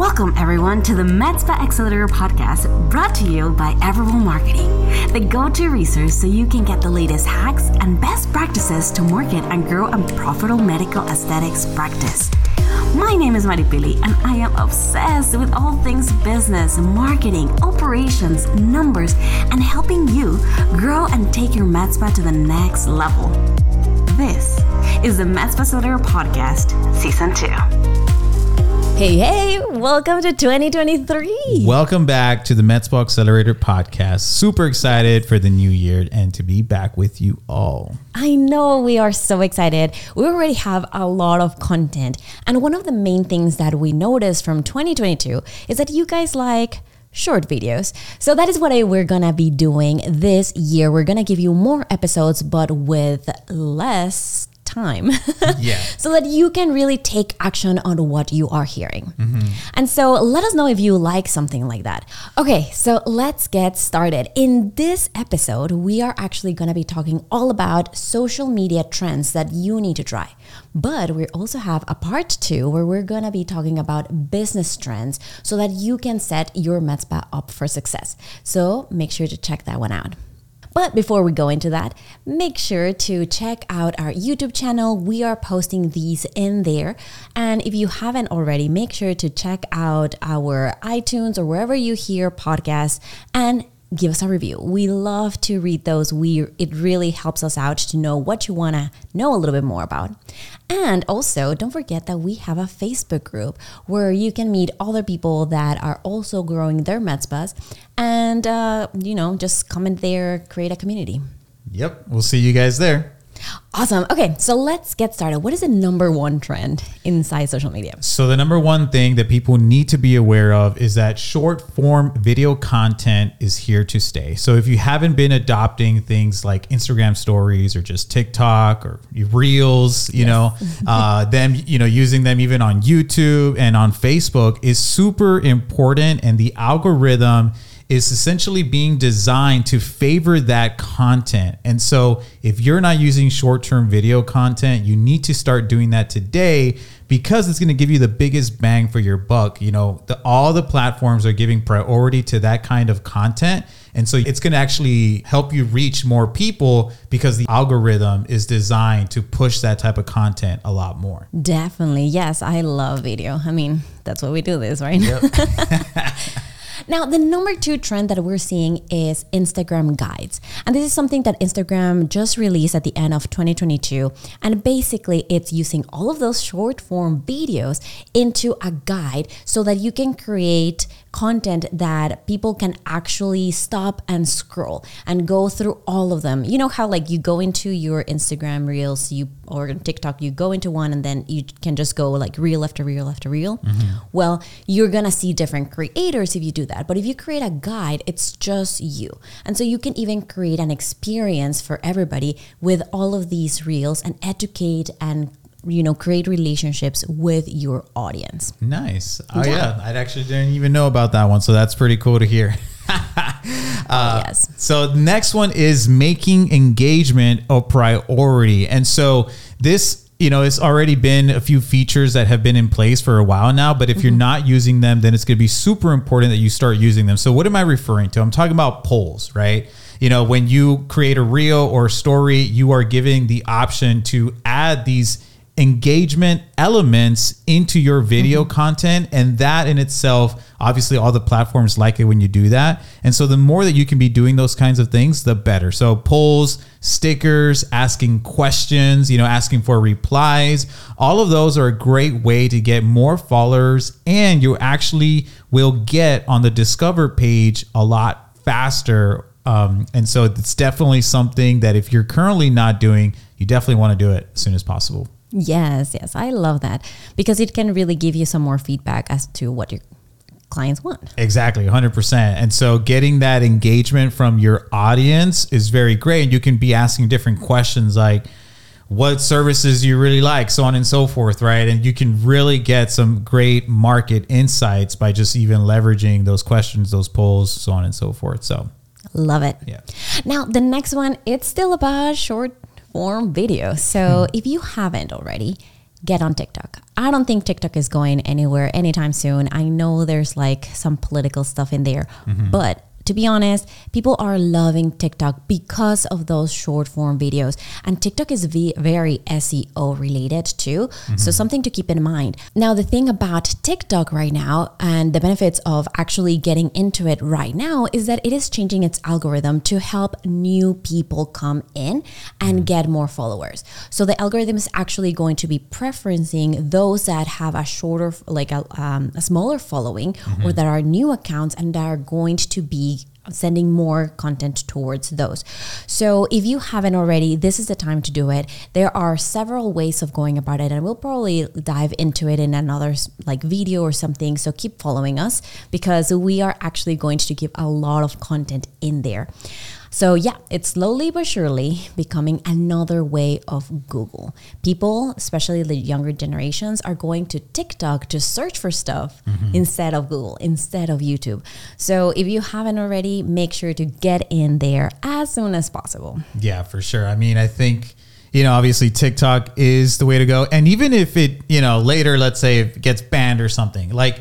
Welcome, everyone, to the MedSpa Accelerator podcast brought to you by Everwell Marketing, the go to resource so you can get the latest hacks and best practices to market and grow a profitable medical aesthetics practice. My name is Maripili, and I am obsessed with all things business, marketing, operations, numbers, and helping you grow and take your med spa to the next level. This is the Med Spa Accelerator Podcast, Season 2. Hey, hey, welcome to 2023. Welcome back to the Med Spa Accelerator podcast. Super excited for the new year and to be back with you all. I know we are so excited. We already have a lot of content. And one of the main things that we noticed from 2022 is that you guys like short videos. So that is what I, we're gonna be doing this year. We're gonna give you more episodes, but with less time. yeah. So that you can really take action on what you are hearing. Mm-hmm. And so let us know if you like something like that. Okay, so let's get started. In this episode, we are actually going to be talking all about social media trends that you need to try. But we also have a part two where we're going to be talking about business trends so that you can set your med spa up for success. So make sure to check that one out. But before we go into that, make sure to check out our YouTube channel. We are posting these in there. And if you haven't already, make sure to check out our iTunes or wherever you hear podcasts and give us a review. We love to read those. We it really helps us out to know what you want to know a little bit more about. And also, don't forget that we have a Facebook group where you can meet other people that are also growing their spas and uh, you know, just comment there, create a community. Yep, we'll see you guys there. Awesome. Okay, so let's get started. What is the number one trend inside social media? So, the number one thing that people need to be aware of is that short form video content is here to stay. So, if you haven't been adopting things like Instagram stories or just TikTok or Reels, you yes. know, uh, them, you know, using them even on YouTube and on Facebook is super important. And the algorithm is essentially being designed to favor that content. And so, if you're not using short term video content, you need to start doing that today because it's going to give you the biggest bang for your buck. You know, the, all the platforms are giving priority to that kind of content. And so it's going to actually help you reach more people because the algorithm is designed to push that type of content a lot more. Definitely. Yes, I love video. I mean, that's what we do this, right? Yep. Now, the number two trend that we're seeing is Instagram guides. And this is something that Instagram just released at the end of 2022. And basically, it's using all of those short form videos into a guide so that you can create content that people can actually stop and scroll and go through all of them. You know how like you go into your Instagram reels, you or TikTok, you go into one and then you can just go like reel after reel after reel. Mm-hmm. Well, you're gonna see different creators if you do that. But if you create a guide, it's just you. And so you can even create an experience for everybody with all of these reels and educate and you know create relationships with your audience nice oh yeah. yeah i actually didn't even know about that one so that's pretty cool to hear uh, oh, yes so next one is making engagement a priority and so this you know, it's already been a few features that have been in place for a while now, but if mm-hmm. you're not using them, then it's going to be super important that you start using them. So, what am I referring to? I'm talking about polls, right? You know, when you create a reel or a story, you are giving the option to add these engagement elements into your video mm-hmm. content and that in itself obviously all the platforms like it when you do that. And so the more that you can be doing those kinds of things the better. So polls stickers asking questions you know asking for replies all of those are a great way to get more followers and you actually will get on the discover page a lot faster. Um, and so it's definitely something that if you're currently not doing you definitely want to do it as soon as possible Yes, yes. I love that because it can really give you some more feedback as to what your clients want. Exactly, 100%. And so getting that engagement from your audience is very great. And you can be asking different questions like, what services you really like, so on and so forth, right? And you can really get some great market insights by just even leveraging those questions, those polls, so on and so forth. So, love it. Yeah. Now, the next one, it's still about short form video. So hmm. if you haven't already, get on TikTok. I don't think TikTok is going anywhere anytime soon. I know there's like some political stuff in there, mm-hmm. but to be honest, people are loving TikTok because of those short form videos. And TikTok is very SEO related too. Mm-hmm. So, something to keep in mind. Now, the thing about TikTok right now and the benefits of actually getting into it right now is that it is changing its algorithm to help new people come in and mm-hmm. get more followers. So, the algorithm is actually going to be preferencing those that have a shorter, like a, um, a smaller following mm-hmm. or that are new accounts and that are going to be sending more content towards those. So if you haven't already, this is the time to do it. There are several ways of going about it and we'll probably dive into it in another like video or something. So keep following us because we are actually going to give a lot of content in there. So, yeah, it's slowly but surely becoming another way of Google. People, especially the younger generations, are going to TikTok to search for stuff mm-hmm. instead of Google, instead of YouTube. So, if you haven't already, make sure to get in there as soon as possible. Yeah, for sure. I mean, I think you know, obviously TikTok is the way to go. And even if it, you know, later, let's say it gets banned or something, like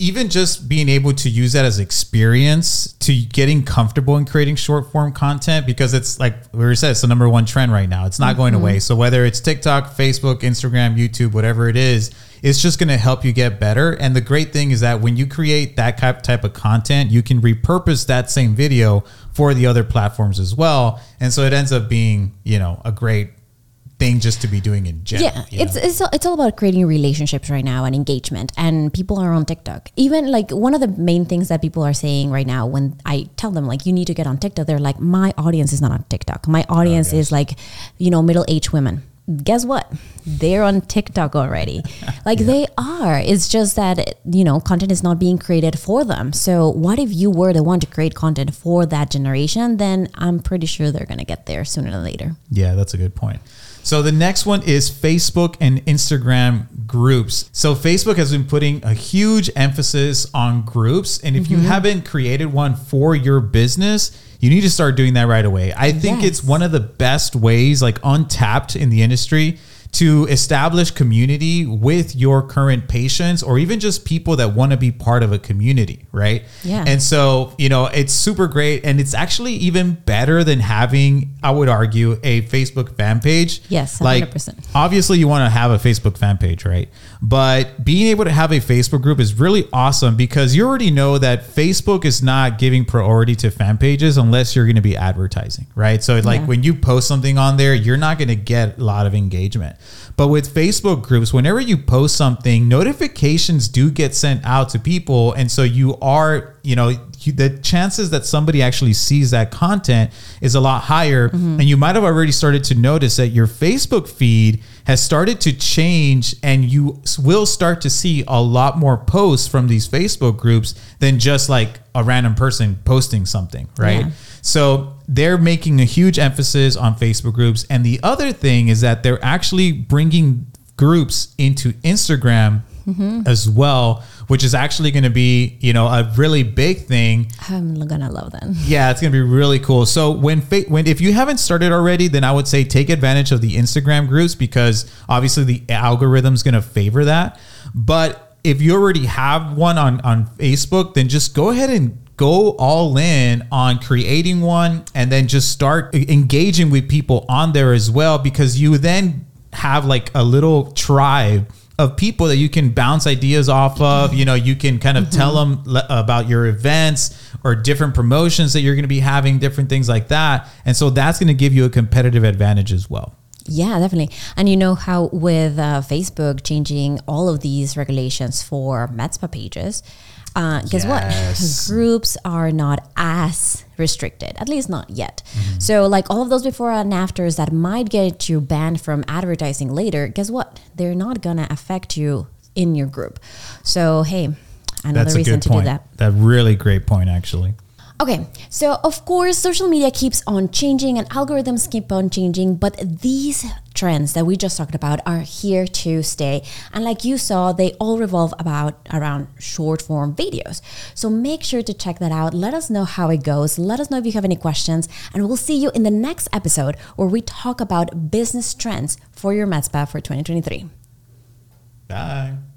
even just being able to use that as experience to getting comfortable in creating short form content because it's like we said it's the number one trend right now. It's not mm-hmm. going away. So whether it's tiktok facebook instagram youtube whatever it is it's just going to help you get better. And the great thing is that when you create that type of content you can repurpose that same video for the other platforms as well. And so it ends up being you know a great thing just to be doing in general. Yeah, it's it's all, it's all about creating relationships right now and engagement. And people are on TikTok. Even like one of the main things that people are saying right now when I tell them like you need to get on TikTok, they're like, my audience is not on TikTok. My audience oh, is like, you know, middle aged women. Guess what? They're on TikTok already. Like yeah. they are. It's just that, you know, content is not being created for them. So, what if you were the one to create content for that generation? Then I'm pretty sure they're going to get there sooner than later. Yeah, that's a good point. So the next one is Facebook and Instagram groups. So Facebook has been putting a huge emphasis on groups. And if mm-hmm. you haven't created one for your business, you need to start doing that right away. I think yes. it's one of the best ways, like untapped in the industry to establish community with your current patients or even just people that want to be part of a community, right? Yeah. And so, you know, it's super great. And it's actually even better than having, I would argue, a Facebook fan page. Yes, 100%. Like, obviously, you want to have a Facebook fan page, right? But being able to have a Facebook group is really awesome because you already know that Facebook is not giving priority to fan pages unless you're going to be advertising, right? So, like, yeah. when you post something on there, you're not going to get a lot of engagement. But with Facebook groups, whenever you post something, notifications do get sent out to people. And so you are, you know, the chances that somebody actually sees that content is a lot higher. Mm-hmm. And you might have already started to notice that your Facebook feed has started to change and you will start to see a lot more posts from these Facebook groups than just like a random person posting something, right? Yeah. So they're making a huge emphasis on Facebook groups. And the other thing is that they're actually bringing groups into Instagram mm-hmm. as well, which is actually going to be, you know, a really big thing. I'm gonna love them. Yeah, it's going to be really cool. So when when if you haven't started already, then I would say take advantage of the Instagram groups because obviously the algorithm's going to favor that. But if you already have one on on Facebook, then just go ahead and go all in on creating one and then just start engaging with people on there as well because you then have like a little tribe of people that you can bounce ideas off of. You know, you can kind of mm-hmm. tell them le- about your events or different promotions that you're going to be having, different things like that. And so that's going to give you a competitive advantage as well. Yeah, definitely. And you know how with uh, Facebook changing all of these regulations for MedSpa pages, uh, guess yes. what? Groups are not as restricted, at least not yet. Mm-hmm. So, like all of those before and afters that might get you banned from advertising later, guess what? They're not gonna affect you in your group. So, hey, another That's reason to point. do that. That really great point, actually. Okay, so of course, social media keeps on changing and algorithms keep on changing, but these trends that we just talked about are here to stay. And like you saw, they all revolve about around short form videos. So make sure to check that out. Let us know how it goes. Let us know if you have any questions, and we'll see you in the next episode where we talk about business trends for your med spa for 2023. Bye.